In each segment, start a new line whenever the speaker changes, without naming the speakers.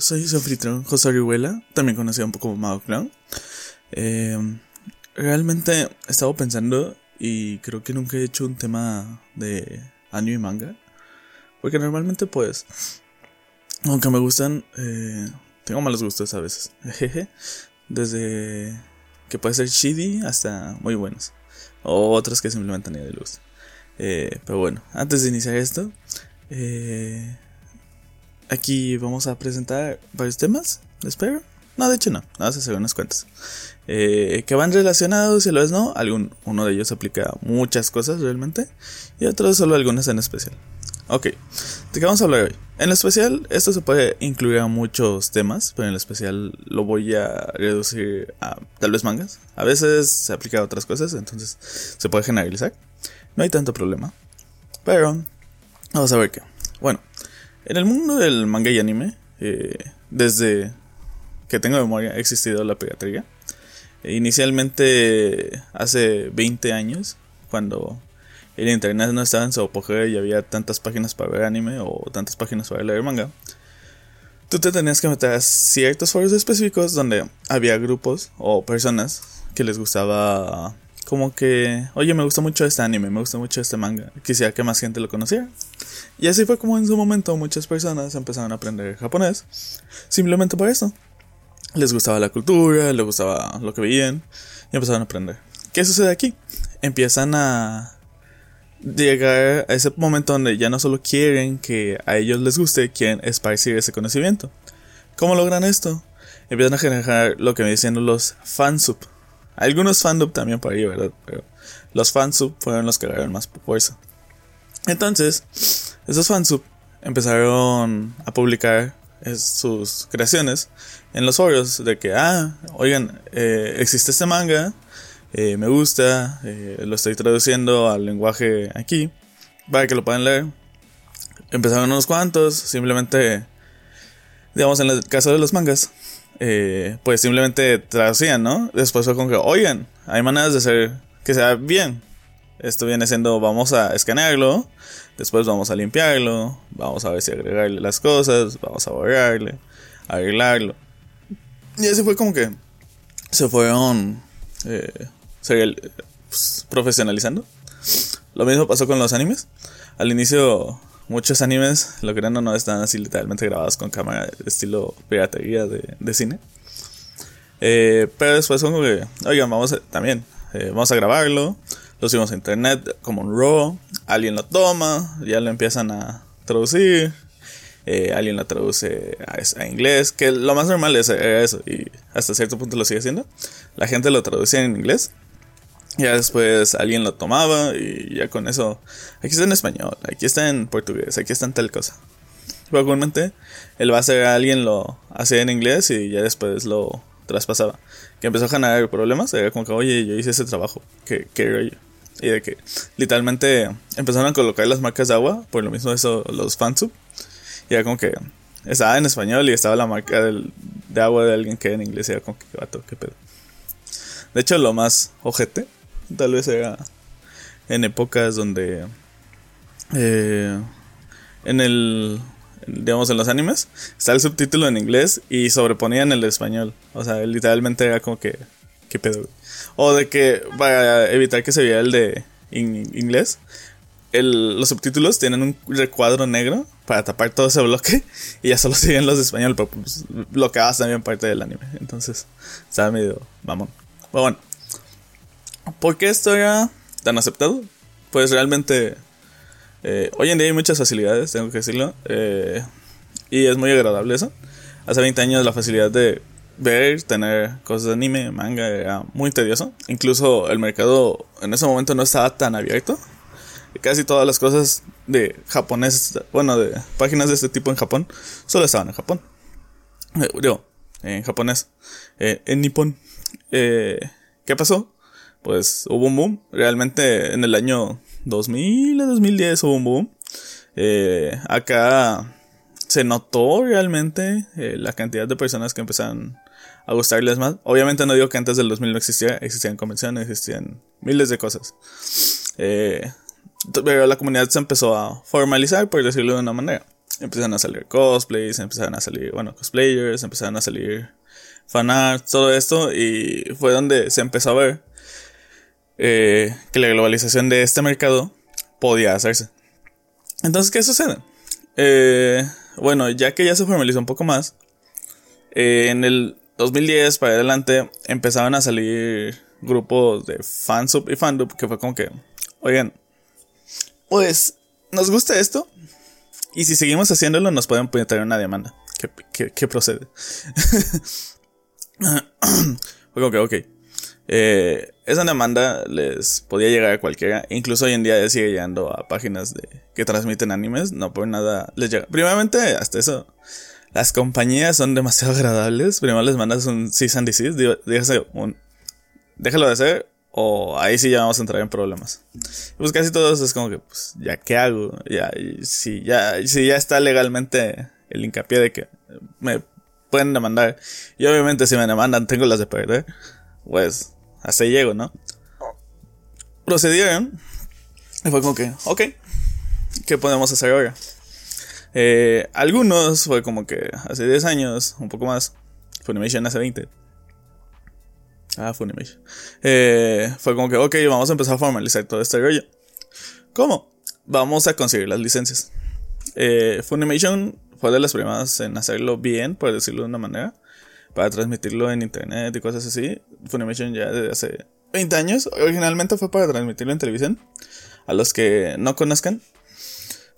Soy su anfitrión José Orihuela, también conocido un poco como Mago Clown. Eh, realmente he estado pensando y creo que nunca he hecho un tema de anime y manga. Porque normalmente pues, aunque me gustan, eh, tengo malos gustos a veces. Desde que puede ser shitty hasta muy buenos. O otros que simplemente ni de luz. Eh, pero bueno, antes de iniciar esto, eh, Aquí vamos a presentar varios temas, espero. No, de hecho no, nada más hacer unas cuentas. Eh, que van relacionados y a la vez no. Algún, uno de ellos aplica muchas cosas realmente. Y otros solo algunas en especial. Ok, ¿de qué vamos a hablar hoy? En especial, esto se puede incluir a muchos temas, pero en especial lo voy a reducir a tal vez mangas. A veces se aplica a otras cosas, entonces se puede generalizar. No hay tanto problema. Pero, vamos a ver qué. Bueno, en el mundo del manga y anime, eh, desde que tengo memoria, ha existido la piratería. inicialmente, hace 20 años, cuando el internet no estaba en su apogeo y había tantas páginas para ver anime o tantas páginas para leer manga, tú te tenías que meter a ciertos foros específicos donde había grupos o personas que les gustaba como que, oye, me gusta mucho este anime, me gusta mucho este manga, quisiera que más gente lo conociera. Y así fue como en su momento muchas personas empezaron a aprender japonés, simplemente por eso. Les gustaba la cultura, les gustaba lo que veían y empezaron a aprender. ¿Qué sucede aquí? Empiezan a llegar a ese momento donde ya no solo quieren que a ellos les guste, quieren esparcir ese conocimiento. ¿Cómo logran esto? Empiezan a generar lo que me dicen los fansub. Algunos fandub también por ahí, ¿verdad? Pero los fansub fueron los que agarraron más fuerza. Entonces, esos fansub empezaron a publicar sus creaciones en los foros de que, ah, oigan, eh, existe este manga, eh, me gusta, eh, lo estoy traduciendo al lenguaje aquí, para que lo puedan leer. Empezaron unos cuantos, simplemente, digamos, en el caso de los mangas, pues simplemente traducían, ¿no? Después fue como que, oigan, hay maneras de hacer que sea bien. Esto viene siendo, vamos a escanearlo, después vamos a limpiarlo, vamos a ver si agregarle las cosas, vamos a borrarle, arreglarlo. Y así fue como que se fueron eh, pues, profesionalizando. Lo mismo pasó con los animes. Al inicio, muchos animes, lo que o no, están así literalmente grabados con cámara estilo piratería de, de cine. Eh, pero después oigan, vamos a, también, eh, vamos a grabarlo, lo subimos a internet como un RAW, alguien lo toma, ya lo empiezan a traducir, eh, alguien lo traduce a, inglés, que lo más normal es eso, y hasta cierto punto lo sigue haciendo. La gente lo traducía en inglés, ya después alguien lo tomaba y ya con eso, aquí está en español, aquí está en portugués, aquí está en tal cosa. Probablemente el base alguien lo hacía en inglés y ya después lo traspasaba. Que empezó a generar problemas, era como que, oye, yo hice ese trabajo, ¿qué, qué? Y de que literalmente empezaron a colocar las marcas de agua, por lo mismo eso, los fansub. Y era como que estaba en español y estaba la marca de agua de alguien que era en inglés. Y era como que, vato, qué pedo. De hecho, lo más ojete, tal vez era en épocas donde. Eh, en el. Digamos, en los animes, está el subtítulo en inglés y sobreponían el español. O sea, literalmente era como que. ¿Qué pedo? O de que para evitar que se viera el de inglés, los subtítulos tienen un recuadro negro para tapar todo ese bloque y ya solo siguen los de español, pero pues, bloqueadas también parte del anime. Entonces, estaba medio mamón. Pero bueno, ¿por qué esto era tan aceptado? Pues realmente, eh, hoy en día hay muchas facilidades, tengo que decirlo, eh, y es muy agradable eso. Hace 20 años la facilidad de ver, tener cosas de anime, manga, era muy tedioso. Incluso el mercado en ese momento no estaba tan abierto. Casi todas las cosas de japonés, bueno, de páginas de este tipo en Japón, solo estaban en Japón. Eh, digo, en japonés. Eh, en Nippon. Eh, ¿Qué pasó? Pues hubo un boom. Realmente en el año 2000 2010 hubo un boom. acá se notó realmente la cantidad de personas que empezaron a gustarles más. Obviamente no digo que antes del 2000 no existía, existían convenciones, existían miles de cosas. Eh, pero la comunidad se empezó a formalizar, por decirlo de una manera. empezaron a salir cosplays, empezaron a salir, bueno, cosplayers, empezaron a salir fanart, todo esto, y fue donde se empezó a ver eh, que la globalización de este mercado podía hacerse. Entonces, ¿qué sucede? Eh, bueno, ya que ya se formalizó un poco más, eh, en el 2010 para adelante empezaban a salir grupos de fansub y fandub que fue como que, oigan, pues nos gusta esto y si seguimos haciéndolo nos pueden poner una demanda. ¿Qué, procede? fue como que, ok. Eh, esa demanda les podía llegar a cualquiera. Incluso hoy en día sigue llegando a páginas de, que transmiten animes. No por nada les llega. Primeramente, hasta eso las compañías son demasiado agradables. Primero les mandas un cease and desist. Déjalo de hacer. O ahí sí ya vamos a entrar en problemas. Pues casi todos es como que, pues, ya qué hago. Ya, si ya, si ya está legalmente el hincapié de que me pueden demandar. Y obviamente si me demandan tengo las de perder. Pues, así llego, ¿no? Procedieron. Y fue como que, ok. ¿Qué podemos hacer ahora? Eh, algunos fue como que hace 10 años, un poco más. Funimation hace 20. Ah, Funimation. Eh, fue como que, ok, vamos a empezar a formalizar todo este rollo. ¿Cómo? Vamos a conseguir las licencias. Eh, Funimation fue de las primeras en hacerlo bien, por decirlo de una manera, para transmitirlo en internet y cosas así. Funimation ya desde hace 20 años, originalmente fue para transmitirlo en televisión. A los que no conozcan,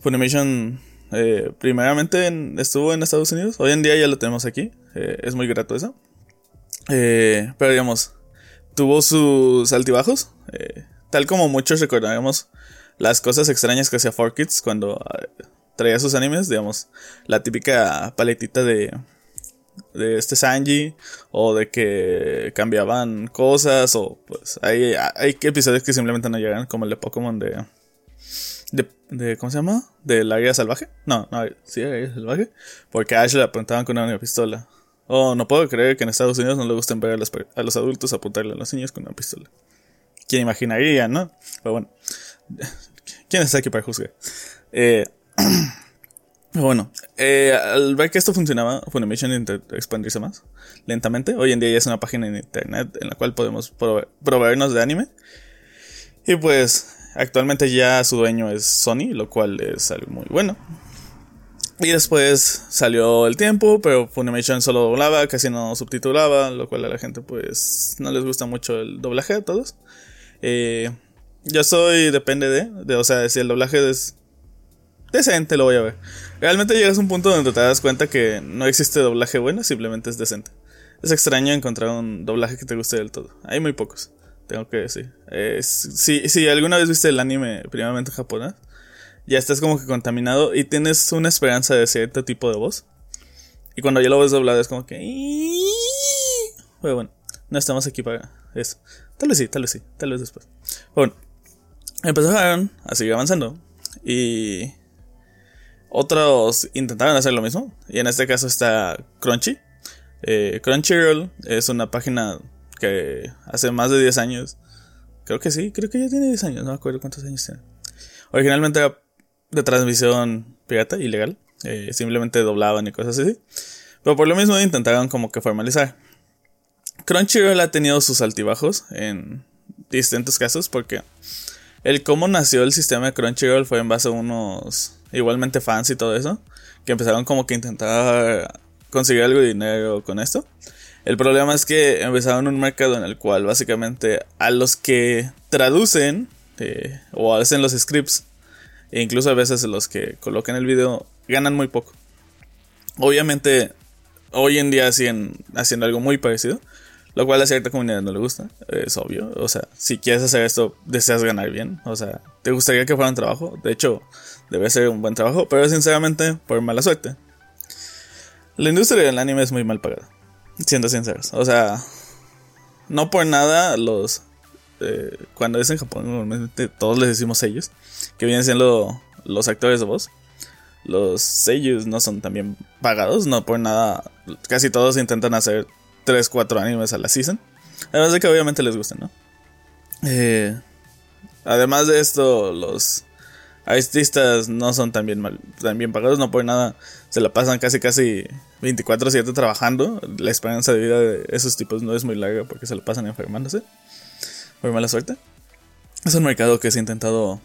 Funimation eh, primeramente estuvo en Estados Unidos. Hoy en día ya lo tenemos aquí. Eh, es muy grato eso. Eh, pero digamos, tuvo sus altibajos. tal como muchos recordaremos las cosas extrañas que hacía 4Kids cuando traía sus animes. Digamos, la típica paletita de, de este Sanji. O de que cambiaban cosas. O pues hay, hay episodios que simplemente no llegan. Como el de Pokémon de de, ¿cómo se llama? Del área salvaje. No, no, sí, área salvaje. Porque a Ash le apuntaban con una pistola. Oh, no puedo creer que en Estados Unidos no le gusten ver a los, a los adultos apuntarle a los niños con una pistola. ¿Quién imaginaría, no? Pero bueno, ¿quién está aquí para juzgar? Eh, bueno, eh, al ver que esto funcionaba, Funimation intentó expandirse más lentamente. Hoy en día ya es una página en internet en la cual podemos proveernos de anime. Y pues Actualmente ya su dueño es Sony, lo cual es algo muy bueno. Y después salió el tiempo, pero Funimation solo doblaba, casi no subtitulaba, lo cual a la gente pues no les gusta mucho el doblaje a todos. Eh, yo soy, depende de, de, o sea, si el doblaje es decente, lo voy a ver. Realmente llegas a un punto donde te das cuenta que no existe doblaje bueno, simplemente es decente. Es extraño encontrar un doblaje que te guste del todo. Hay muy pocos. Tengo que decir. si, si alguna vez viste el anime primeramente japonés, ya estás como que contaminado y tienes una esperanza de cierto tipo de voz. Y cuando ya lo ves doblado es como que... Pero bueno, no estamos aquí para eso. Tal vez sí, tal vez sí, tal vez después. Bueno, empezaron a seguir avanzando. Y otros intentaron hacer lo mismo. Y en este caso está Crunchy. Eh, Crunchyroll es una página que hace más de 10 años, creo que sí, creo que ya tiene 10 años, no me acuerdo cuántos años tiene. Originalmente era de transmisión pirata, ilegal, eh, simplemente doblaban y cosas así. Pero por lo mismo intentaron como que formalizar. Crunchyroll ha tenido sus altibajos en distintos casos porque el cómo nació el sistema de Crunchyroll fue en base a unos igualmente fans y todo eso, que empezaron como que intentar conseguir algo de dinero con esto. El problema es que empezaron un mercado en el cual básicamente a los que traducen eh, o hacen los scripts, e incluso a veces los que colocan el video, ganan muy poco. Obviamente, hoy en día siguen haciendo algo muy parecido, lo cual a cierta comunidad no le gusta, es obvio. O sea, si quieres hacer esto, deseas ganar bien. O sea, te gustaría que fuera un trabajo. De hecho, debe ser un buen trabajo, pero sinceramente, por mala suerte. La industria del anime es muy mal pagada. Siendo sinceros. O sea, no por nada los... Eh, cuando es en Japón, normalmente todos les decimos sellos, que vienen siendo los actores de voz. Los sellos no son también pagados, no por nada. Casi todos intentan hacer 3, 4 animes a la season. Además de que obviamente les gustan, ¿no? Eh, además de esto, los artistas no son tan bien, pagados, no por nada se la pasan casi casi 24/7 trabajando. La esperanza de vida de esos tipos no es muy larga porque se la pasan enfermándose. Por mala suerte. Es un mercado que se ha intentado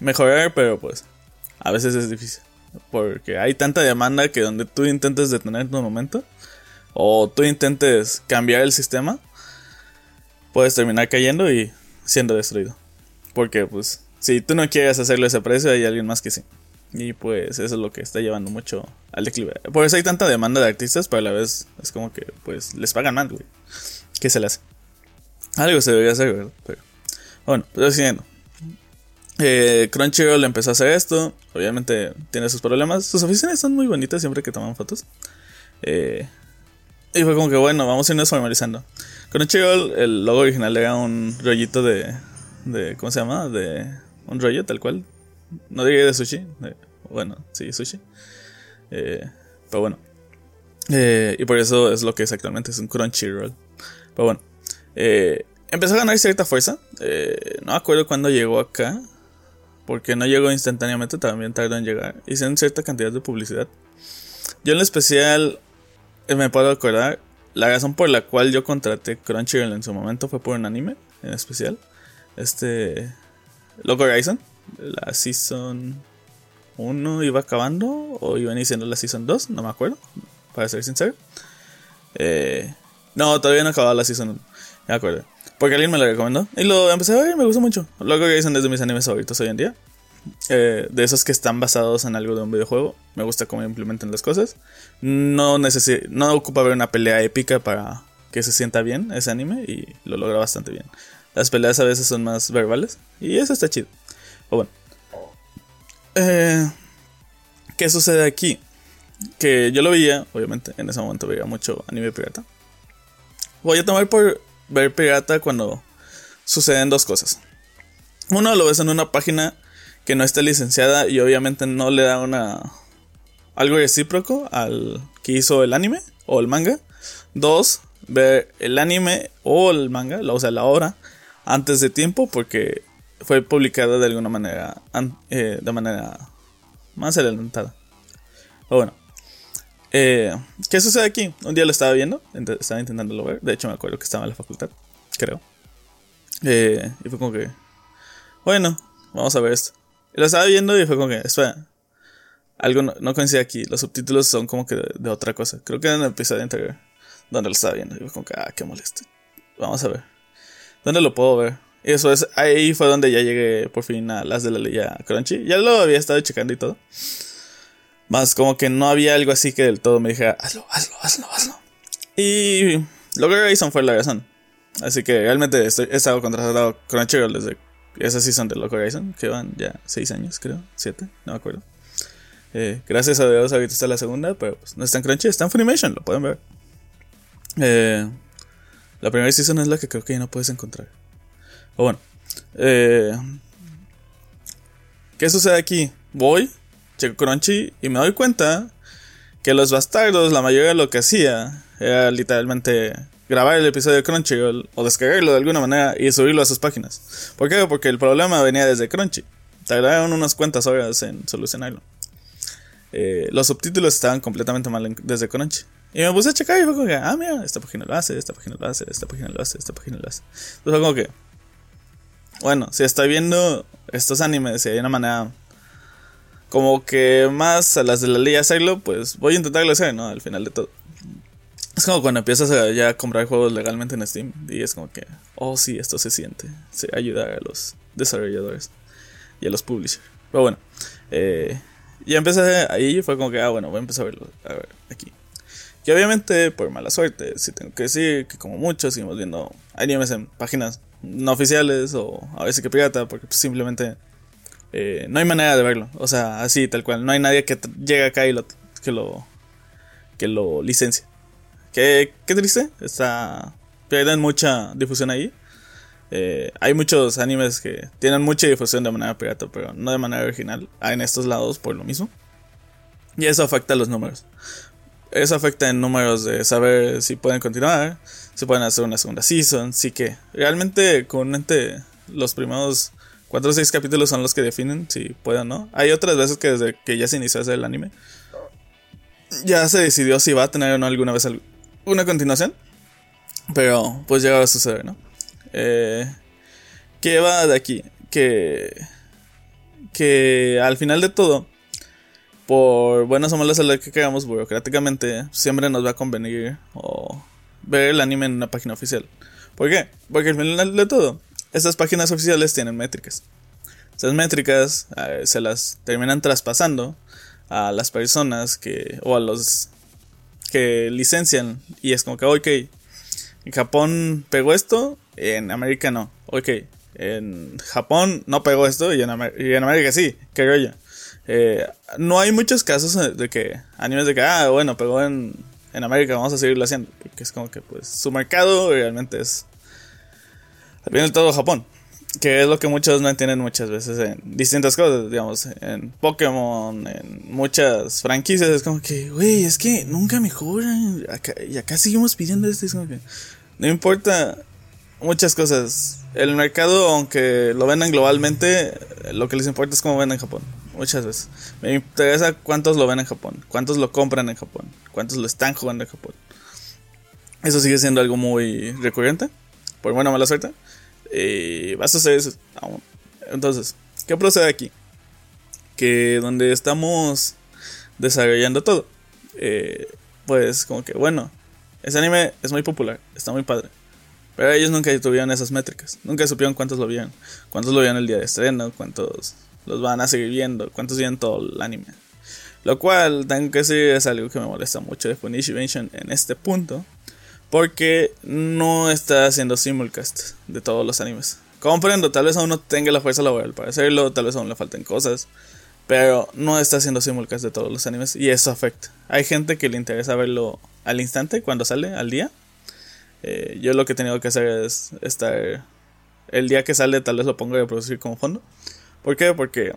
mejorar, pero pues a veces es difícil. Porque hay tanta demanda que donde tú intentes detener tu momento o tú intentes cambiar el sistema, puedes terminar cayendo y siendo destruido. Porque pues si tú no quieres hacerlo ese precio, hay alguien más que sí. Y pues eso es lo que está llevando mucho al declive. Por eso hay tanta demanda de artistas, pero a la vez es como que pues les pagan mal, güey. ¿Qué se le hace? Algo se debería hacer, ¿verdad? Pero, bueno, pues siguiendo. Eh, Crunchyroll empezó a hacer esto. Obviamente tiene sus problemas. Sus oficinas son muy bonitas siempre que toman fotos. Eh, y fue como que bueno, vamos a irnos formalizando. Crunchyroll, el logo original era un rollito de, de. ¿Cómo se llama? De. Un rollo tal cual. No diría de sushi. bueno, sí, sushi. Eh, pero bueno. Eh, y por eso es lo que es actualmente. Es un Crunchyroll. Pero bueno. Eh, empezó a ganar cierta fuerza. Eh, no acuerdo cuándo llegó acá. Porque no llegó instantáneamente, también tardó en llegar. Hicieron cierta cantidad de publicidad. Yo en especial me puedo acordar. La razón por la cual yo contraté Crunchyroll en su momento fue por un anime en especial. Este. Loco Horizon. La season 1 iba acabando. O iban iniciando la season 2. No me acuerdo. Para ser sincero. Eh, no, todavía no acababa la season 1. Me acuerdo. Porque alguien me lo recomendó. Y lo empecé a ver me gustó mucho. Loco Horizon es de mis animes favoritos hoy en día. Eh, de esos que están basados en algo de un videojuego. Me gusta cómo implementan las cosas. No, no ocupa ver una pelea épica para que se sienta bien ese anime y lo logra bastante bien. Las peleas a veces son más verbales y eso está chido. O bueno. Eh, ¿Qué sucede aquí? Que yo lo veía, obviamente, en ese momento veía mucho anime pirata. Voy a tomar por ver pirata cuando suceden dos cosas. Uno, lo ves en una página que no está licenciada y obviamente no le da una algo recíproco al que hizo el anime o el manga. Dos, ver el anime o el manga, o sea, la obra antes de tiempo porque fue publicada de alguna manera eh, de manera más adelantada. Pero bueno, eh, ¿qué sucede aquí? Un día lo estaba viendo, estaba intentándolo ver. De hecho, me acuerdo que estaba en la facultad, creo. Eh, y fue como que, bueno, vamos a ver esto. Y lo estaba viendo y fue como que, espera, algo no, coincide aquí. Los subtítulos son como que de, otra cosa. Creo que en el episodio anterior, donde lo estaba viendo. Y fue como que, ah, qué molesto. Vamos a ver. ¿Dónde lo puedo ver? Eso es, ahí fue donde ya llegué por fin a las de la ley a Crunchy. Ya lo había estado checando y todo. Más como que no había algo así que del todo me dijera, hazlo, hazlo, hazlo, hazlo. Y lo que Horizon fue la razón. Así que realmente estoy, he estado contratado Crunchyroll desde esa season de Loco Horizon, que van ya 6 años, creo, 7, no me acuerdo. Eh, gracias a Dios, ahorita está la segunda, pero pues, no está en Crunchy, está en Funimation, lo pueden ver. Eh, la primera season es la que creo que ya no puedes encontrar. O bueno, eh, ¿qué sucede aquí? Voy, checo Crunchy y me doy cuenta que los bastardos, la mayoría de lo que hacía era literalmente grabar el episodio de Crunchyroll o descargarlo de alguna manera y subirlo a sus páginas. ¿Por qué? Porque el problema venía desde Crunchy. Tardaron unas cuantas horas en solucionarlo. Eh, los subtítulos estaban completamente mal desde Crunchy. Y me puse a checar y fue como que, ah, mira, esta página lo hace, esta página lo hace, esta página lo hace, esta página lo hace. Entonces fue como que, bueno, si estoy viendo estos animes y hay una manera como que más a las de la ley hacerlo, pues voy a intentarlo hacer, ¿no? Al final de todo. Es como cuando empiezas a ya comprar juegos legalmente en Steam y es como que, oh sí, esto se siente. Se ayuda a los desarrolladores y a los publishers. Pero bueno, eh, ya empecé ahí y fue como que, ah, bueno, voy a empezar a verlo, a ver, aquí. Que obviamente, por mala suerte, sí tengo que decir que como muchos seguimos viendo animes en páginas no oficiales o a veces que pirata, porque pues, simplemente eh, no hay manera de verlo. O sea, así, tal cual. No hay nadie que llegue acá y lo, que lo, que lo licencie. Qué, qué triste. Está. Pierden mucha difusión ahí. Eh, hay muchos animes que tienen mucha difusión de manera pirata, pero no de manera original. En estos lados por lo mismo. Y eso afecta a los números. Eso afecta en números de saber si pueden continuar, si pueden hacer una segunda season, sí que realmente comúnmente los primeros Cuatro o seis capítulos son los que definen si puede o no. Hay otras veces que desde que ya se inició hacer el anime, ya se decidió si va a tener o no alguna vez una continuación. Pero pues llega a suceder, ¿no? Eh, ¿Qué va de aquí? Que, que al final de todo, por buenas o malas a que queramos burocráticamente, siempre nos va a convenir ver el anime en una página oficial. ¿Por qué? Porque al final de todo, estas páginas oficiales tienen métricas. Esas métricas eh, se las terminan traspasando a las personas que o a los que licencian y es como que ok en Japón pegó esto en América no ok en Japón no pegó esto y en, América sí qué rollo eh, no hay muchos casos de que animes de que ah bueno pegó en, en América vamos a seguirlo haciendo porque es como que pues su mercado realmente es al final todo Japón que es lo que muchos no entienden muchas veces en distintas cosas, digamos, en Pokémon, en muchas franquicias, es como que, güey, es que nunca mejoran, y acá seguimos pidiendo esto, es como que, no importa muchas cosas, el mercado, aunque lo vendan globalmente, lo que les importa es cómo venden en Japón, muchas veces. Me interesa cuántos lo ven en Japón, cuántos lo compran en Japón, cuántos lo están jugando en Japón. Eso sigue siendo algo muy recurrente, por buena o mala suerte. Y va a suceder eso. Entonces, ¿qué procede aquí? Que donde estamos desarrollando todo, eh, pues como que bueno, ese anime es muy popular, está muy padre. Pero ellos nunca tuvieron esas métricas. Nunca supieron cuántos lo vieron. Cuántos lo vieron el día de estreno. Cuántos los van a seguir viendo. Cuántos vieron todo el anime. Lo cual, tengo que decir, es algo que me molesta mucho de Funimation en este punto. Porque no está haciendo simulcast de todos los animes. Comprendo, tal vez aún no tenga la fuerza laboral para hacerlo, tal vez aún le falten cosas. Pero no está haciendo simulcast de todos los animes y eso afecta. Hay gente que le interesa verlo al instante, cuando sale, al día. Eh, yo lo que he tenido que hacer es estar. El día que sale, tal vez lo pongo a reproducir como fondo. ¿Por qué? Porque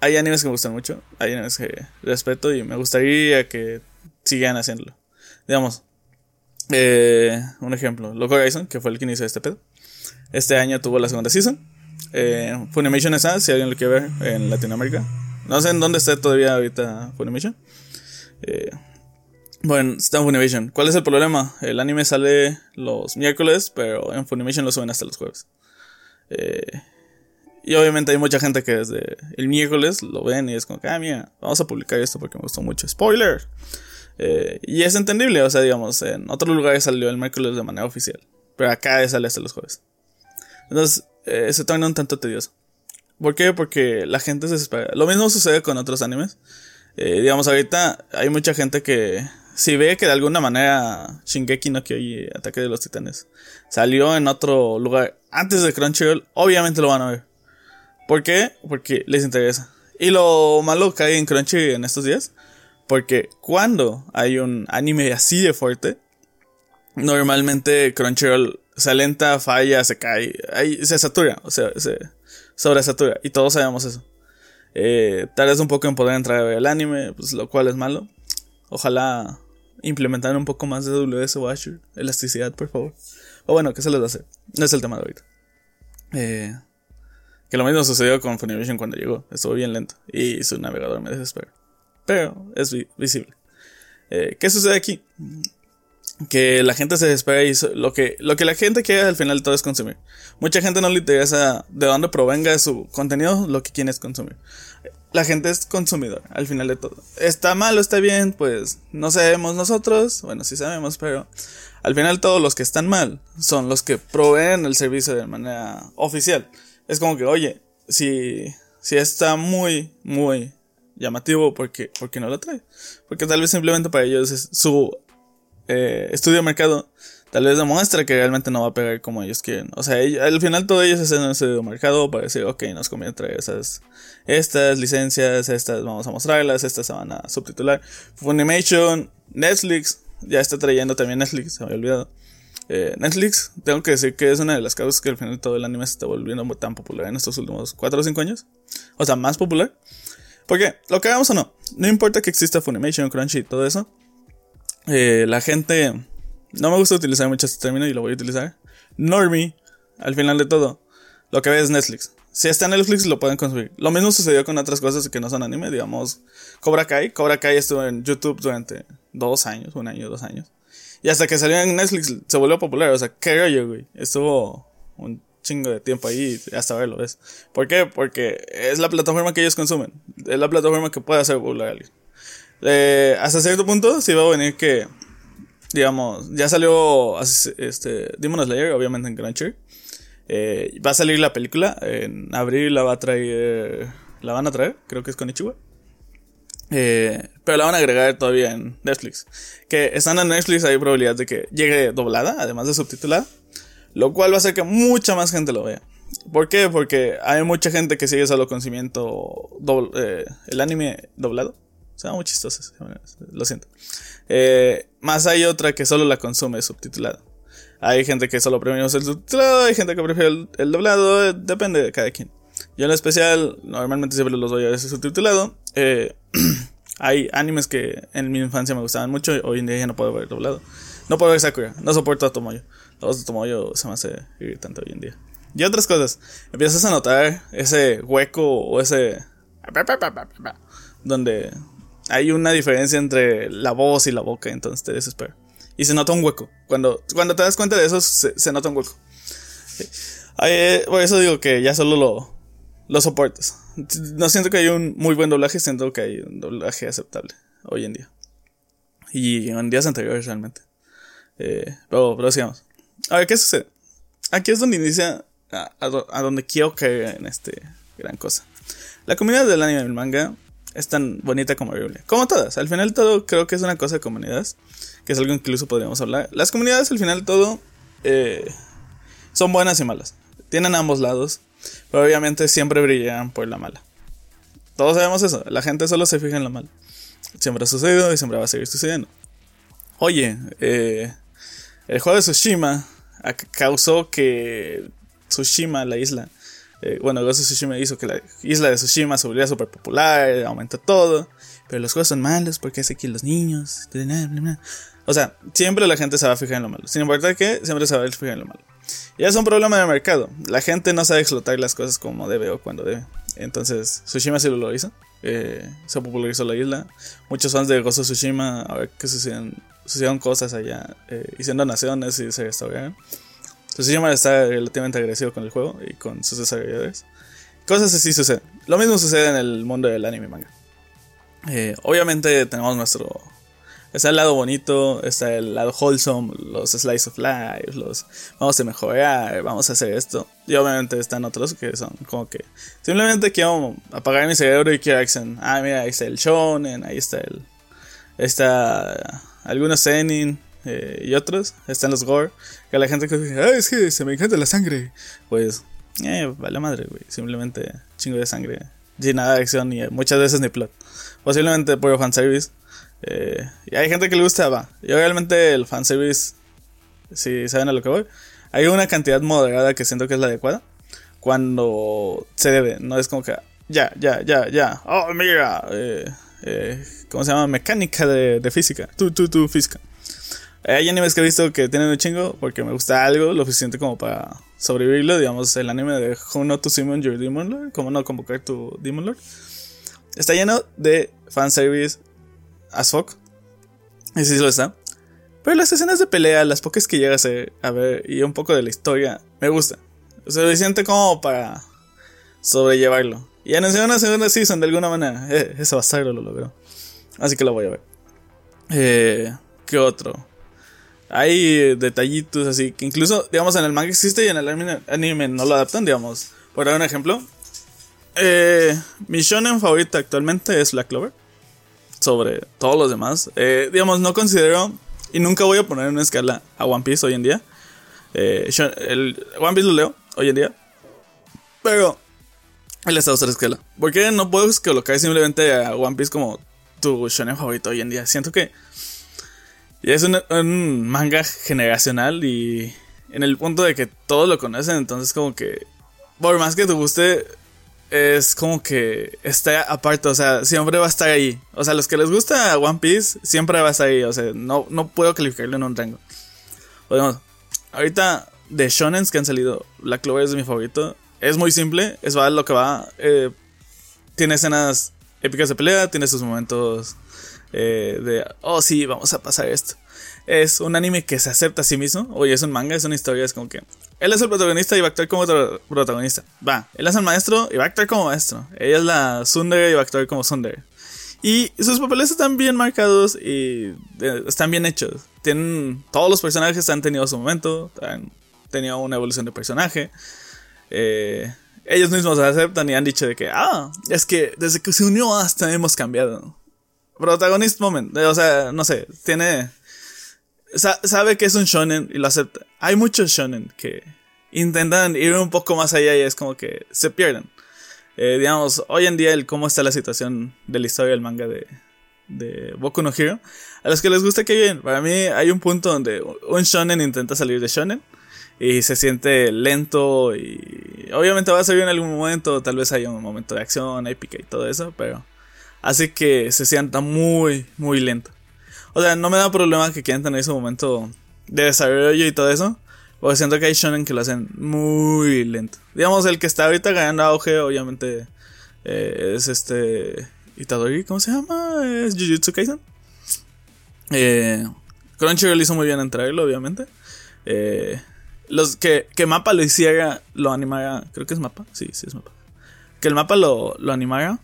hay animes que me gustan mucho, hay animes que respeto y me gustaría que sigan haciéndolo. Digamos, eh, un ejemplo, Loco Horizon, que fue el que inició este pedo. Este año tuvo la segunda season. Eh, Funimation está, si alguien lo quiere ver en Latinoamérica. No sé en dónde está todavía ahorita Funimation. Eh, bueno, está en Funimation. ¿Cuál es el problema? El anime sale los miércoles, pero en Funimation lo suben hasta los jueves. Eh, y obviamente hay mucha gente que desde el miércoles lo ven y es como ah, mira, vamos a publicar esto porque me gustó mucho. Spoiler. Eh, y es entendible, o sea, digamos, en otros lugares salió el miércoles de manera oficial, pero acá sale hasta los jueves. Entonces, eh, se torna un tanto tedioso. ¿Por qué? Porque la gente se espera. Lo mismo sucede con otros animes. Eh, digamos, ahorita hay mucha gente que si ve que de alguna manera Shingeki no Kyoji Ataque de los Titanes salió en otro lugar antes de Crunchyroll, obviamente lo van a ver. ¿Por qué? Porque les interesa. Y lo malo que hay en Crunchy en estos días porque cuando hay un anime así de fuerte, normalmente Crunchyroll se alenta, falla, se cae, se satura, o sea, se sobresatura. Y todos sabemos eso. Eh, tardas un poco en poder entrar a ver el anime, pues lo cual es malo. Ojalá implementar un poco más de WS Washer, elasticidad, por favor. O bueno, ¿qué se les va a hacer? No es el tema de ahorita. Eh, que lo mismo sucedió con Funimation cuando llegó. Estuvo bien lento. Y su navegador me desespera pero es visible. Eh, ¿Qué sucede aquí? Que la gente se desespera y lo que, lo que la gente quiere al final todo es consumir. Mucha gente no le interesa de dónde provenga su contenido, lo que quiere es consumir. La gente es consumidor al final de todo. Está mal o está bien, pues no sabemos nosotros. Bueno, sí sabemos, pero al final todos los que están mal son los que proveen el servicio de manera oficial. Es como que, oye, si, si está muy, muy llamativo porque, porque no lo trae. Porque tal vez simplemente para ellos es su eh, estudio de mercado tal vez demuestra que realmente no va a pegar como ellos quieren. O sea, al final todo ellos hacen un estudio de mercado para decir, ok, nos conviene traer esas, estas licencias, estas vamos a mostrarlas, estas se van a subtitular. Funimation, Netflix, ya está trayendo también Netflix, se me había olvidado. Eh, Netflix, tengo que decir que es una de las causas que al final todo el anime se está volviendo tan popular en estos últimos 4 o 5 años. O sea, más popular. Porque, lo que hagamos o no, no importa que exista Funimation, Crunchy y todo eso. Eh, la gente. No me gusta utilizar mucho este término y lo voy a utilizar. Normie, al final de todo, lo que ve es Netflix. si está en Netflix lo pueden consumir. Lo mismo sucedió con otras cosas que no son anime, digamos, Cobra Kai. Cobra Kai estuvo en YouTube durante dos años, un año, dos años. Y hasta que salió en Netflix se volvió popular. O sea, qué rollo, güey. Estuvo un chingo de tiempo ahí hasta verlo, ¿ves? ¿Por qué? Porque es la plataforma que ellos consumen. Es la plataforma que puede hacer popular a alguien. Eh, hasta cierto punto sí va a venir que, digamos, ya salió este, Demon Slayer, obviamente en Crunchyroll. Eh, va a salir la película. En abril la va a traer. La van a traer, creo que es con Ichiwa. Eh, pero la van a agregar todavía en Netflix. Que estando en Netflix hay probabilidad de que llegue doblada, además de subtitulada. Lo cual va a hacer que mucha más gente lo vea. ¿Por qué? Porque hay mucha gente que sigue solo conocimiento eh, el anime doblado. O sea, muy chistoso. Lo siento. más hay otra que solo la consume subtitulada. Hay gente que solo prefiere el subtitulado, hay gente que prefiere el, doblado, depende de cada quien. Yo en especial, normalmente siempre los doy a veces subtitulado. Eh, hay animes que en mi infancia me gustaban mucho, hoy en día ya no puedo ver doblado. No puedo ver Sakura, no soporto a Tomoyo. La voz de Tomoyo se me hace irritante hoy en día. Y otras cosas, empiezas a notar ese hueco o ese... donde hay una diferencia entre la voz y la boca, entonces te desespera. Y se nota un hueco. Cuando, cuando te das cuenta de eso, se, nota un hueco. Eh, por eso digo que ya solo lo, lo soportas. No siento que hay un muy buen doblaje, siento que hay un doblaje aceptable hoy en día. Y en días anteriores realmente. Eh, pero, pero sigamos. A ver, ¿qué sucede? Aquí es donde inicia a, donde quiero caer en este gran cosa. La comunidad del anime y el manga es tan bonita como horrible. Como todas. Al final todo creo que es una cosa de comunidades que es algo incluso podríamos hablar. Las comunidades al final todo eh, son buenas y malas. Tienen ambos lados, pero obviamente siempre brillan por la mala. Todos sabemos eso, la gente solo se fija en la mala. Siempre ha sucedido y siempre va a seguir sucediendo. Oye, eh, el juego de Tsushima causó que Tsushima, la isla, eh, bueno, Ghost of Tsushima hizo que la isla de Tsushima se volviera súper popular, aumentó todo. Pero los juegos son malos porque hace que los niños. O sea, siempre la gente se va a fijar en lo malo. Sin importar que, siempre se va a fijar en lo malo. Y es un problema de mercado. La gente no sabe explotar las cosas como debe o cuando debe. Entonces, Tsushima sí lo hizo. Eh, se popularizó la isla. Muchos fans de of Tsushima, a ver que sucedieron, cosas allá, eh, hicieron donaciones y se restauraron. Tsushima está relativamente agresivo con el juego y con sus desarrolladores. Cosas así suceden. Lo mismo sucede en el mundo del anime y manga. Eh, obviamente tenemos nuestro Está el lado bonito, está el lado wholesome, los slice of life, los vamos a mejorar, vamos a hacer esto. Y obviamente están otros que son como que simplemente quiero apagar mi cerebro y quiero acción. Ah, mira, ahí está el shonen, ahí está el. Está algunos zenin eh, y otros. Están los gore. Que la gente que dice, ah, es que se me encanta la sangre. Pues, eh, vale madre, güey. Simplemente chingo de sangre. Sin nada de acción y muchas veces ni plot. Posiblemente por fanservice. Eh, y hay gente que le gusta, va. Yo realmente el fanservice, si saben a lo que voy, hay una cantidad moderada que siento que es la adecuada. Cuando se debe, no es como que, ya, ya, ya, ya. Oh, mira, eh, eh, ¿cómo se llama? Mecánica de, física. Tú, tú, tú, física. Hay animes que he visto que tienen un chingo porque me gusta algo lo suficiente como para sobrevivirlo. Digamos, el anime de How Not to Summon Your Demon Lord. Cómo no convocar tu Demon Lord. Está lleno de fanservice as fuck. Sí lo está. Pero las escenas de pelea, las pocas que llegas a ver y un poco de la historia, me gusta. O sea, suficiente como para sobrellevarlo. Y en una segunda season, de alguna manera, eh, ese bastardo lo logró. Así que lo voy a ver. Eh, ¿Qué otro? Hay detallitos así que incluso, digamos, en el manga existe y en el anime, no lo adaptan, digamos. Por dar un ejemplo. Eh, mi shonen favorita actualmente es Black Clover sobre todos los demás. Eh, digamos, no considero y nunca voy a poner en una escala a One Piece hoy en día. Eh, el One Piece lo leo hoy en día. Pero él está a otra escala. Porque no puedo colocar simplemente a One Piece como tu shonen favorito hoy en día. Siento que es un, un, manga generacional y en el punto de que todos lo conocen. Entonces, como que por más que te guste, es como que está aparte, o sea, siempre va a estar ahí. O sea, los que les gusta One Piece, siempre va a estar ahí. O sea, no, no puedo calificarlo en un rango. Bueno, ahorita de shonens que han salido, Black Clover es mi favorito. es muy simple, es va lo que va. Eh, tiene escenas épicas de pelea, tiene sus momentos eh, de, oh sí, vamos a pasar esto. Es un anime que se acepta a sí mismo. Oye, es un manga, es una historia, es como que él es el protagonista y va a actuar como protagonista. Va, él es el maestro y va a actuar como maestro. Ella es la Sundere y va a actuar como Sundere. Y sus papeles están bien marcados y eh, están bien hechos. Tienen, todos los personajes han tenido su momento, han tenido una evolución de personaje. Eh, ellos mismos aceptan y han dicho de que, ah, es que desde que se unió hasta hemos cambiado. Protagonista moment, o sea, no sé, tiene sabe que es un shonen y lo acepta. Hay muchos shonen que intentan ir un poco más allá y es como que se pierden. Eh, digamos, hoy en día el cómo está la situación de la historia del manga de, de Boku no Hero. A los que les gusta que bien, para mí hay un punto donde un shonen intenta salir de shonen y se siente lento y obviamente va a salir en algún momento, tal vez haya un momento de acción épica y todo eso, pero hace que se sienta muy, muy lento. O sea, no me da problema que quieran tener ese momento de desarrollo y todo eso. Porque siento que hay shonen que lo hacen muy lento. Digamos, el que está ahorita ganando auge, obviamente, eh, es este. Itadori, ¿cómo se llama? Es Jujutsu Kaisen. Eh, Crunchyroll hizo muy bien en traerlo, obviamente. Eh, los que, que Mapa lo hiciera, lo animara. Creo que es Mapa. Sí, sí es Mapa. Que el mapa lo, lo animara.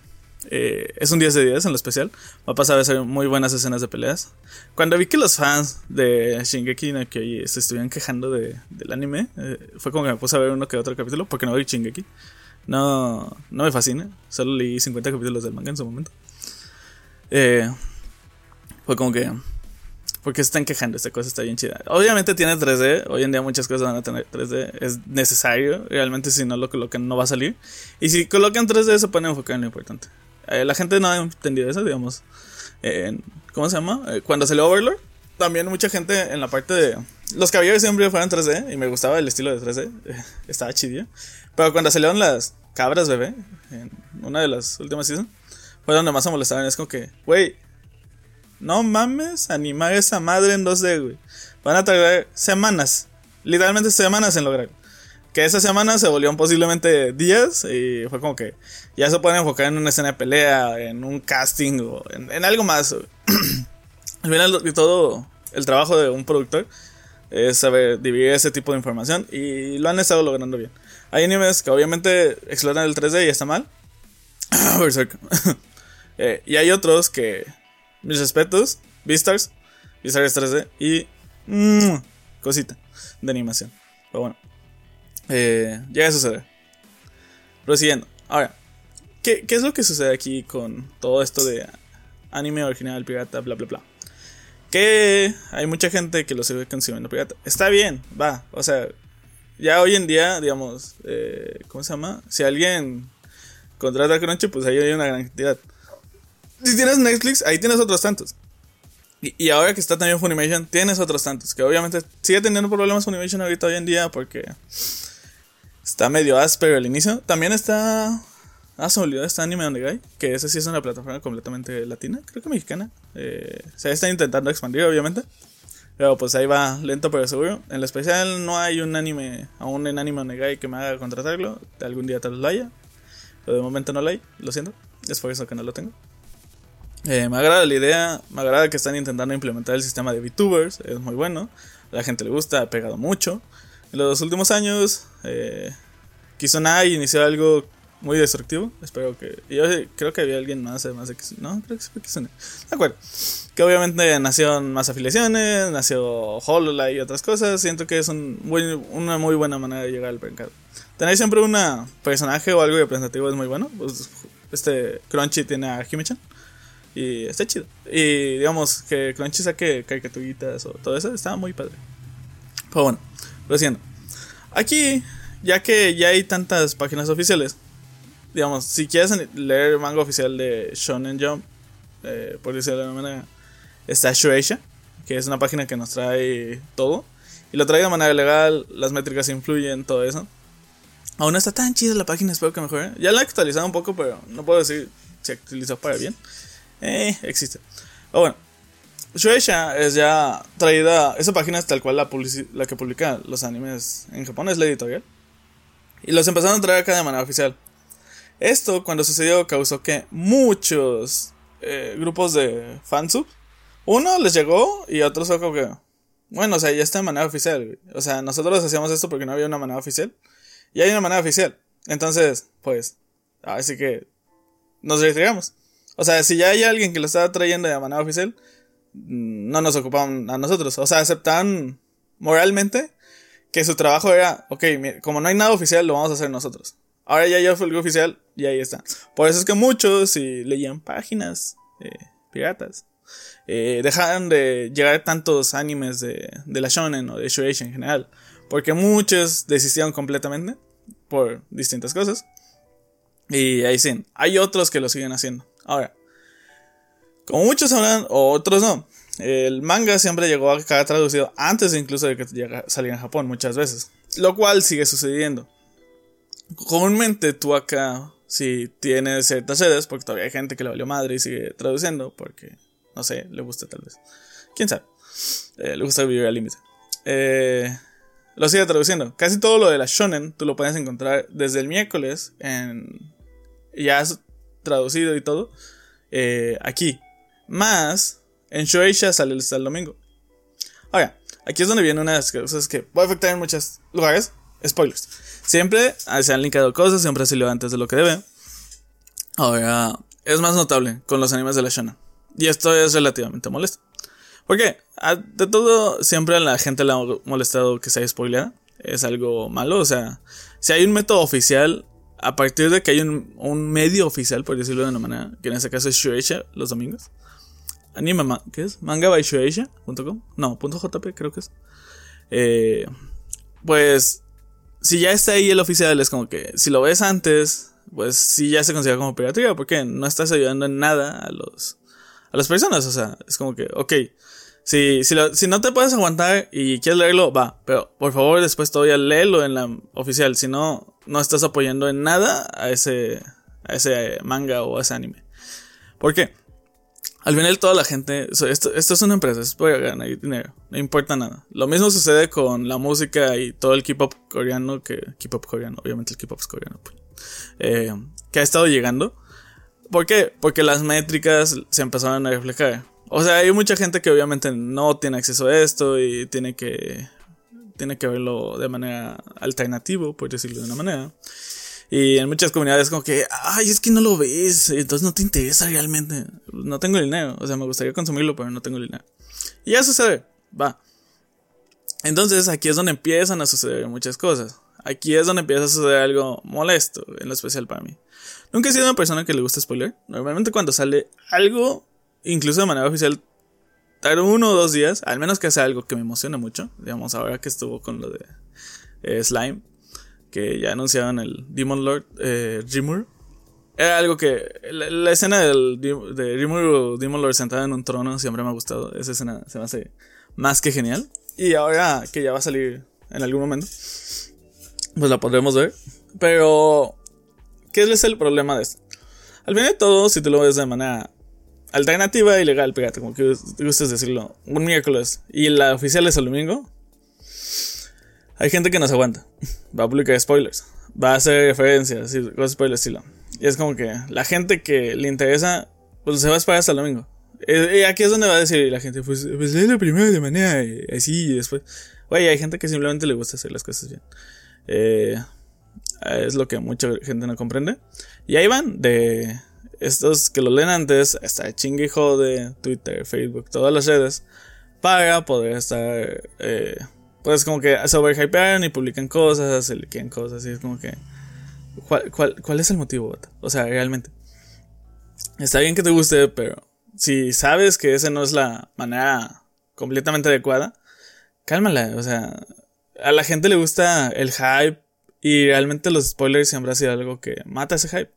Eh, es un 10 de 10 en lo especial. Va a pasar a ser muy buenas escenas de peleas. Cuando vi que los fans de Shingeki no Kyojin se estuvieron quejando de, del anime, eh, fue como que me puse a ver uno que otro capítulo, porque no vi Shingeki. No, no me fascina. Solo leí 50 capítulos del manga en su momento. Eh, fue como que. Porque se están quejando, esta cosa está bien chida. Obviamente tiene 3D, hoy en día muchas cosas van a tener 3D, es necesario, realmente si no lo colocan no va a salir. Y si colocan 3D se pueden enfocar en lo importante. Eh, la gente no ha entendido eso, digamos. ¿Cómo se llama? Eh, cuando salió Overlord, también mucha gente en la parte de. Los caballeros siempre fueron 3D y me gustaba el estilo de 3D. estaba chido. Pero cuando salieron las cabras bebé, en una de las últimas seasons, fue donde más se molestaban. Es como que, güey, no mames, animar esa madre en 2D, güey. Van a tardar semanas, literalmente semanas en lograrlo que esa semana se volvió posiblemente días y fue como que ya se pueden enfocar en una escena de pelea, en un casting o en, algo más. Al final todo, el trabajo de un productor es saber dividir ese tipo de información y lo han estado logrando bien. Hay animes que obviamente explotan el 3D y está mal. eh, y hay otros que, mis respetos, Beastars, Beastars 3D y mmm, cosita de animación. Pero bueno. Eh, llega a suceder. Prosiguiendo. Ahora, ¿qué, es lo que sucede aquí con todo esto de anime original, pirata, bla, bla, bla? Que hay mucha gente que lo sigue consumiendo pirata. Está bien, va. O sea, ya hoy en día, digamos, eh, ¿cómo se llama? Si alguien contrata Crunchy, pues ahí hay una gran cantidad. Si tienes Netflix, ahí tienes otros tantos. Y, ahora que está también Funimation, tienes otros tantos. Que obviamente sigue teniendo problemas Funimation ahorita hoy en día porque Está medio áspero al inicio. También está. Ah, se olvidó, está Anime On Guy, que ese sí es una plataforma completamente latina, creo que mexicana. Eh, se está intentando expandir, obviamente. Pero pues ahí va lento pero seguro. En lo especial no hay un anime, aún en Anime On Guy que me haga contratarlo. Algún día tal vez lo haya. Pero de momento no lo hay, lo siento. Es por eso que no lo tengo. Eh, me agrada la idea, me agrada que están intentando implementar el sistema de VTubers, es muy bueno. A la gente le gusta, ha pegado mucho. En los últimos años, eh, Kizunai inició algo muy destructivo. Espero que. Yo creo que había alguien más, además de Kizunai. No, creo que fue Kizunai. De acuerdo. Que obviamente nació más afiliaciones, nació Hololive y otras cosas. Siento que es un una muy buena manera de llegar al mercado. Tener siempre un personaje o algo representativo es muy bueno. Pues, este Crunchy tiene a Himichan. Y está chido. Y digamos que Crunchy saque caricaturitas o todo eso, está muy padre. Pero bueno. Siento. Aquí, ya que ya hay tantas páginas oficiales, digamos, si quieres leer el manga oficial de Shonen Jump, eh, por decirlo de alguna manera, está Shueisha, que es una página que nos trae todo. Y lo trae de manera legal, las métricas influyen, todo eso. Aún no está tan chida la página, espero que mejore. Ya la he actualizado un poco, pero no puedo decir si actualizó para bien. Eh, existe. O bueno, Shueisha es ya traída. Esa página es tal cual la, la que publica los animes en Japón, es la editorial. Y los empezaron a traer acá de manera oficial. Esto, cuando sucedió, causó que muchos eh, grupos de fansub, uno les llegó y otros fue como que, bueno, o sea, ya está de manera oficial. O sea, nosotros hacíamos esto porque no había una manera oficial. Y hay una manera oficial. Entonces, pues, así que nos retiramos. O sea, si ya hay alguien que lo estaba trayendo de manera oficial, no nos ocupaban a nosotros. O sea, aceptaban moralmente que su trabajo era, ok, como no hay nada oficial, lo vamos a hacer nosotros. Ahora ya hay algo oficial y ahí está. Por eso es que muchos, si leían páginas eh, piratas, eh, dejaron de llegar tantos animes de, de la shonen o de Shueisha en general. Porque muchos desistieron completamente por distintas cosas. Y ahí sí, hay otros que lo siguen haciendo. Ahora, como muchos o otros no, el manga siempre llegó a quedar traducido antes incluso de que saliera en Japón muchas veces. Lo cual sigue sucediendo. Comúnmente tú acá, si tienes ciertas sedes, porque todavía hay gente que le valió madre y sigue traduciendo, porque, no sé, le gusta tal vez. ¿Quién sabe? Eh, le gusta vivir al límite. Eh, lo sigue traduciendo. Casi todo lo de la shonen tú lo puedes encontrar desde el miércoles en ya has traducido y todo eh, aquí. Más en Shueisha sale hasta el domingo. Ahora, aquí es donde viene una de las cosas que puede afectar en muchos lugares. Spoilers. Siempre se han linkado cosas, siempre ha salido antes de lo que debe. Ahora, es más notable con los animes de la shonen. Y esto es relativamente molesto. Porque de todo, siempre a la gente le ha molestado que sea spoiler. Es algo malo. O sea, si hay un método oficial, a partir de que hay un, medio oficial, por decirlo de una manera, que en este caso es Shueisha los domingos. Anime, ¿qué es? Manga by Shueisha.com. No, .jp creo que es. Eh, pues, si ya está ahí el oficial, es como que si lo ves antes, pues sí ya se considera como piratería, porque no estás ayudando en nada a los a las personas. O sea, es como que, ok, si, si, si no te puedes aguantar y quieres leerlo, va. Pero por favor, después todavía léelo en la oficial. Si no, no estás apoyando en nada a ese, a ese manga o a ese anime. ¿Por qué? Al final toda la gente, esto, esto es una empresa, es para ganar dinero, no importa nada. Lo mismo sucede con la música y todo el K-pop coreano, que K-pop coreano, obviamente el K-pop es coreano, pues, eh, que ha estado llegando. ¿Por qué? Porque las métricas se empezaron a reflejar. O sea, hay mucha gente que obviamente no tiene acceso a esto y tiene que, tiene que verlo de manera alternativa, por decirlo de una manera. Y en muchas comunidades como que, ay, es que no lo ves, entonces no te interesa realmente. No tengo dinero, o sea, me gustaría consumirlo, pero no tengo dinero. Y ya sucede, va. Entonces aquí es donde empiezan a suceder muchas cosas. Aquí es donde empieza a suceder algo molesto, en lo especial para mí. Nunca he sido una persona que le gusta spoiler. Normalmente cuando sale algo incluso de manera oficial, tardo uno o dos días, al menos que sea algo que me emocione mucho. Digamos, ahora que estuvo con lo de eh, Slime, que ya anunciaron el Demon Lord eh, Rimur. Era algo que. La, escena del, de Rimur o Demon Lord sentada en un trono siempre me ha gustado. Esa escena se me hace más que genial. Y ahora que ya va a salir en algún momento, pues la podremos ver. Pero, ¿qué es el problema de esto? Al fin de todo, si tú lo ves de manera alternativa ilegal, pégate, como que gustes decirlo, un miércoles y la oficial es el domingo, hay gente que no se aguanta. Va a publicar spoilers, va a hacer referencias, cosas por el estilo. Y es como que la gente que le interesa, pues se va a esperar hasta el domingo. Y aquí es donde va a decir la gente, pues, pues lee la primera de manera así y después. Oye, hay gente que simplemente le gusta hacer las cosas bien. Eh, es lo que mucha gente no comprende. Y ahí van, de estos que lo leen antes, está chingue de Twitter, Facebook, todas las redes, para poder estar, eh, pues como que se overhypean y publican cosas, se liquean cosas, y es como que, ¿cuál, es el motivo, O sea, realmente. Está bien que te guste, pero si sabes que esa no es la manera completamente adecuada, cálmala, o sea, a la gente le gusta el hype y realmente los spoilers siempre ha sido algo que mata ese hype.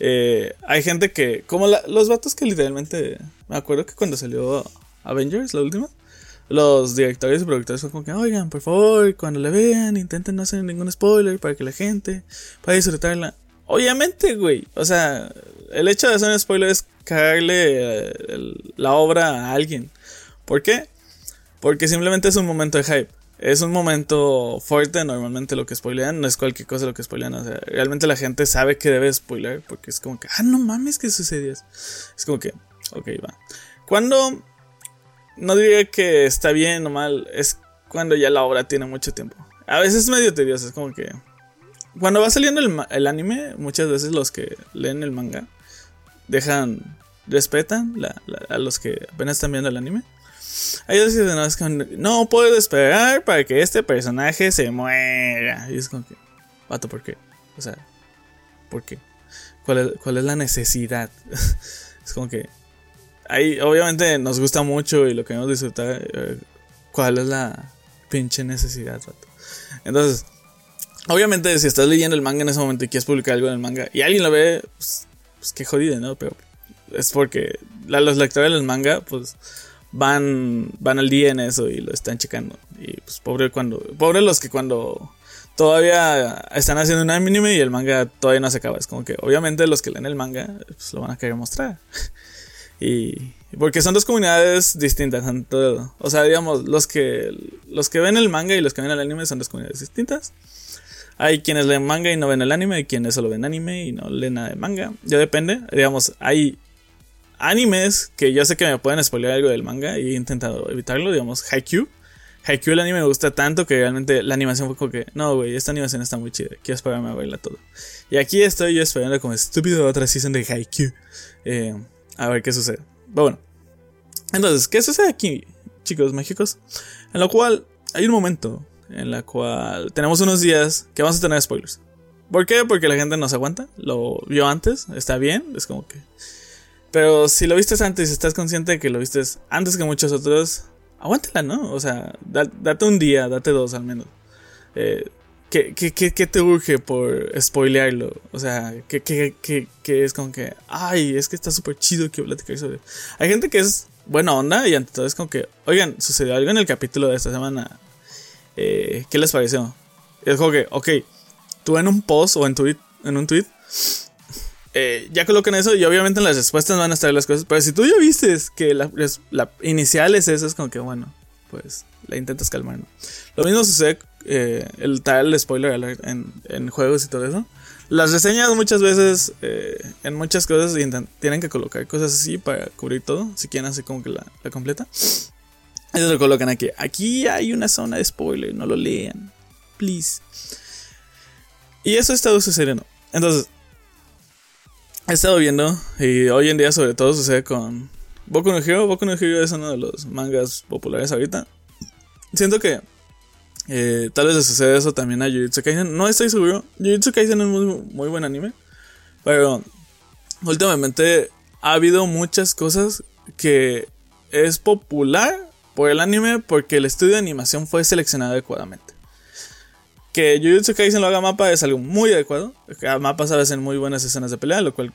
Eh, hay gente que, como los vatos que literalmente, me acuerdo que cuando salió Avengers, la última, los directores y productores fue como que, oigan, por favor, cuando la vean, intenten no hacer ningún spoiler para que la gente pueda disfrutarla. Obviamente, güey, o sea, el hecho de hacer un spoiler es cagarle eh, la obra a alguien. ¿Por qué? Porque simplemente es un momento de hype. Es un momento fuerte, normalmente lo que spoilean, no es cualquier cosa lo que spoilean. O sea, realmente la gente sabe que debe spoiler, porque es como que, ah, no mames, ¿qué sucedió? Es como que, ok, va. Cuando, no diría que está bien o mal, es cuando ya la obra tiene mucho tiempo. A veces es medio tedioso, es como que, cuando va saliendo el, anime, muchas veces los que leen el manga dejan, respetan a los que apenas están viendo el anime hay veces no, es no puedo esperar para que este personaje se muera. Y es como que, vato, ¿por qué? O sea, ¿por qué? ¿Cuál cuál es la necesidad? es como que, ahí obviamente nos gusta mucho y lo queremos disfrutar. Eh, ¿Cuál es la pinche necesidad, vato? Entonces, obviamente si estás leyendo el manga en ese momento y quieres publicar algo en el manga y alguien lo ve, pues, pues qué jodido, ¿no? Pero es porque los lectores del manga, pues van, van al día en eso y lo están checando. Y pues pobre cuando. Pobre los que cuando todavía están haciendo un anime y el manga todavía no se acaba. Es como que obviamente los que leen el manga pues lo van a querer mostrar. Y. Porque son dos comunidades distintas. O sea, digamos, los que, los que ven el manga y los que ven el anime son dos comunidades distintas. Hay quienes leen manga y no ven el anime, hay quienes solo ven anime y no leen nada de manga. Ya depende. Digamos, hay animes que yo sé que me pueden spoiler algo del manga y he intentado evitarlo, digamos, Haikyuu. Haikyuu el anime me gusta tanto que realmente la animación fue como que, no, güey, esta animación está muy chida, quiero esperarme a verla todo. Y aquí estoy yo esperando como estúpido otra season de Haikyuu. Eh, a ver qué sucede. Bueno. Entonces, ¿qué sucede aquí, chicos mágicos? En lo cual hay un momento en la cual tenemos unos días que vamos a tener spoilers. ¿Por qué? Porque la gente no se aguanta. Lo vio antes, está bien, es como que pero si lo viste antes y estás consciente de que lo viste antes que muchos otros, aguántala, ¿no? O sea, date un día, date dos al menos. Eh, ¿qué, te urge por spoilearlo? O sea, ¿qué, es como que, ay, es que está súper chido que platicar sobre. Hay gente que es buena onda y ante todo es como que, oigan, sucedió algo en el capítulo de esta semana. Eh, ¿Qué les pareció? Es como que, ok, tú en un post o en, tweet, en un tweet eh, ya colocan eso y obviamente en las respuestas van a estar las cosas. Pero si tú ya viste que la, inicial es eso, es como que bueno, pues la intentas calmar. Lo mismo sucede eh, el tal spoiler alert en, juegos y todo eso. Las reseñas muchas veces, eh, en muchas cosas, tienen que colocar cosas así para cubrir todo. Si quieren hacer como que la, la completa. Ellos lo colocan aquí. Aquí hay una zona de spoiler, no lo lean. Please. Y eso ha estado sucediendo. Entonces, he estado viendo y hoy en día sobre todo sucede con Boku no Hero. Boku no Hero es uno de los mangas populares ahorita. Siento que eh, tal vez le sucede eso también a Jujutsu Kaisen. No estoy seguro. Jujutsu Kaisen es muy, muy buen anime. Pero últimamente ha habido muchas cosas que es popular por el anime porque el estudio de animación fue seleccionado adecuadamente. Que Jujutsu Kaisen lo haga mapa es algo muy adecuado. Mapa sabe hacer muy buenas escenas de pelea, lo cual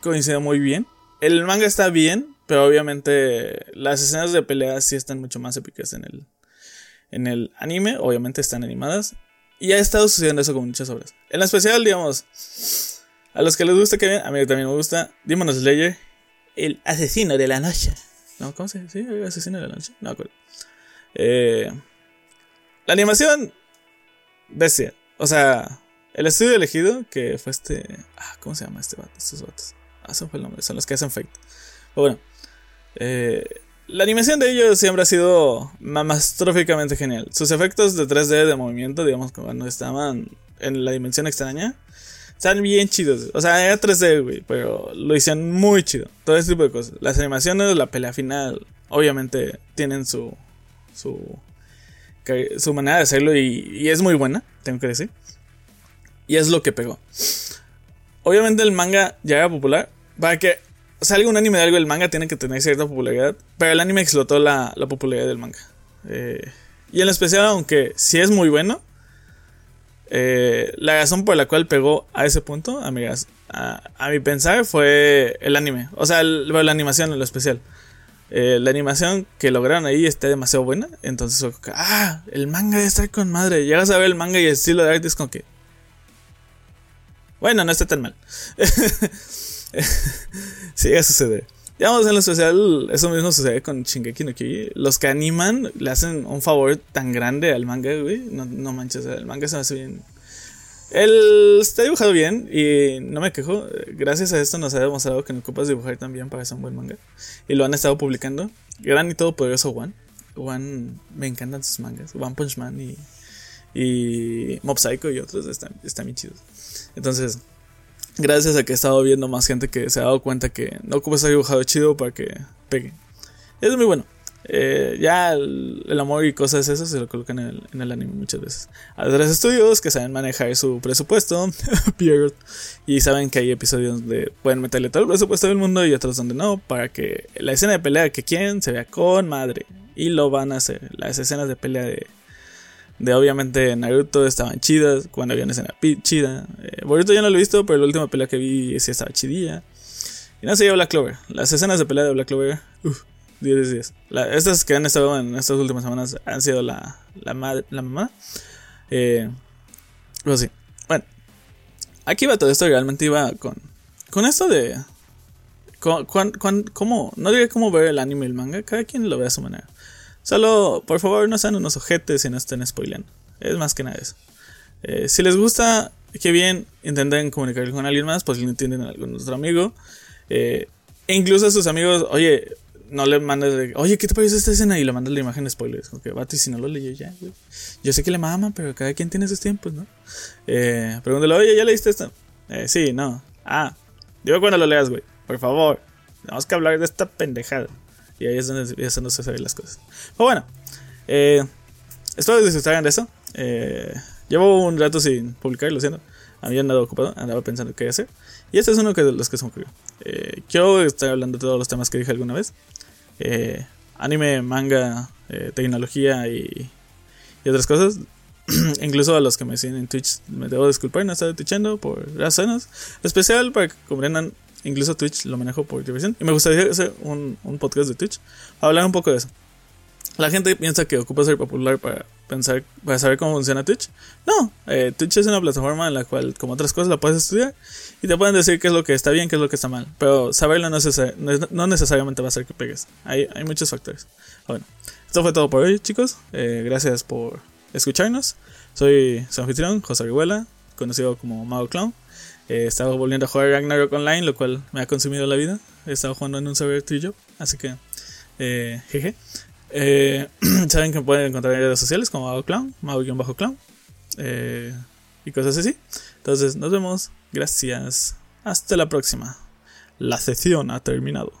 coincide muy bien. El manga está bien, pero obviamente las escenas de pelea sí están mucho más épicas en el, en el anime. Obviamente están animadas. Y ha estado sucediendo eso con muchas obras. En especial, digamos, a los que les gusta que a mí también me gusta, Demon Slayer, el asesino de la noche. ¿No? ¿Cómo se dice? ¿Sí? ¿Asesino de la noche? No acuerdo. Eh, la animación bestia. O sea, el estudio elegido, que fue este. Ah, ¿Cómo se llama este vato? Estos vatos. Ah, ese fue el nombre. Son los que hacen Fate. Pero bueno. Eh, la animación de ellos siempre ha sido mamastróficamente genial. Sus efectos de 3D de movimiento, digamos, cuando estaban en la dimensión extraña, están bien chidos. O sea, era 3D, güey, pero lo hicieron muy chido. Todo ese tipo de cosas. Las animaciones, la pelea final, obviamente tienen su. su su manera de hacerlo y, es muy buena, tengo que decir. Y es lo que pegó. Obviamente el manga ya era popular. Para que salga un anime de algo, el manga tiene que tener cierta popularidad. Pero el anime explotó la, popularidad del manga. Eh, y en especial, aunque sí es muy bueno, eh, la razón por la cual pegó a ese punto, amigas, a, a mi pensar, fue el anime. O sea, la animación en lo especial. Eh, la animación que lograron ahí está demasiado buena. Entonces, ah, el manga debe estar con madre. Llegas a ver el manga y el estilo de arte es como que. Bueno, no está tan mal. sí, a suceder. Digamos, en lo especial, eso mismo sucede con Shingeki no Kyojin. Los que animan le hacen un favor tan grande al manga, güey. No, no manches, el manga se hace bien. Él está dibujado bien y no me quejo. Gracias a esto nos ha demostrado que no ocupas dibujar también para hacer un buen manga. Y lo han estado publicando. Gran y todopoderoso One. One, me encantan sus mangas. One Punch Man y, y Mob Psycho y otros están, están bien chidos. Entonces, gracias a que he estado viendo más gente que se ha dado cuenta que no ocupa estar dibujado chido para que pegue. Es muy bueno. Eh, ya el, amor y cosas esas se lo colocan en el, en anime muchas veces. Hay otros estudios que saben manejar su presupuesto, y saben que hay episodios donde pueden meterle todo el presupuesto del mundo y otros donde no, para que la escena de pelea que quieren se vea con madre. Y lo van a hacer. Las escenas de pelea de, de obviamente Naruto estaban chidas, cuando había una escena chida. Eh, Boruto ya no lo he visto, pero la última pelea que vi sí estaba chidilla. Y no sé, Black Clover. Las escenas de pelea de Black Clover, uff, 10 10. estas que han estado en estas últimas semanas han sido la, la, la mamá. Eh, pues sí. Bueno, aquí va todo esto. Realmente iba con, con esto de. Con, con, ¿Cómo? No diré cómo ver el anime y el manga. Cada quien lo ve a su manera. Solo, por favor, no sean unos ojetes y no estén spoileando. Es más que nada eso. Eh, si les gusta, qué bien, intenten comunicar con alguien más, pues lo entienden a algún otro amigo. Eh, e incluso a sus amigos, oye, no le mandes oye, ¿qué te parece esta escena? Y le mandas la imagen de spoilers. Como que, vato, y si no lo leyó ya, güey. Yo sé que le maman, pero cada quien tiene sus tiempos, ¿no? Eh, pregúntale, oye, ¿ya leíste esto? Eh, sí, no. Ah, digo cuando lo leas, güey. Por favor. Tenemos que hablar de esta pendejada. Y ahí es donde, es donde se las cosas. Pero bueno, eh, espero que de eso. Eh, llevo un rato sin publicar, lo siento. Había andado ocupado, andaba pensando qué hacer. Y este es uno de los que se me ocurrió. Eh, quiero estar hablando de todos los temas que dije alguna vez. Eh, anime, manga, eh, tecnología y, y, otras cosas. Incluso a los que me siguen en Twitch, me debo disculpar, no estaba twitchando por razones. Especial para que comprendan, incluso Twitch lo manejo por diversión. Y me gustaría hacer un, podcast de Twitch, hablar un poco de eso. La gente piensa que ocupa ser popular para pensar, para saber cómo funciona Twitch. No, eh, Twitch es una plataforma en la cual, como otras cosas, la puedes estudiar y te pueden decir qué es lo que está bien, qué es lo que está mal. Pero saberlo no, no necesariamente va a ser que pegues. Hay, hay muchos factores. Bueno, esto fue todo por hoy, chicos. Eh, gracias por escucharnos. Soy su anfitrión, José Arguela, conocido como Mago Clown. Eh, he estado volviendo a jugar Ragnarok Online, lo cual me ha consumido la vida. He estado jugando en un server tuyo, así que, eh, jeje. Eh, saben que me pueden encontrar en redes sociales como Mago Clown, Mago-Clown eh, y cosas así. Entonces, nos vemos. Gracias. Hasta la próxima. La sesión ha terminado.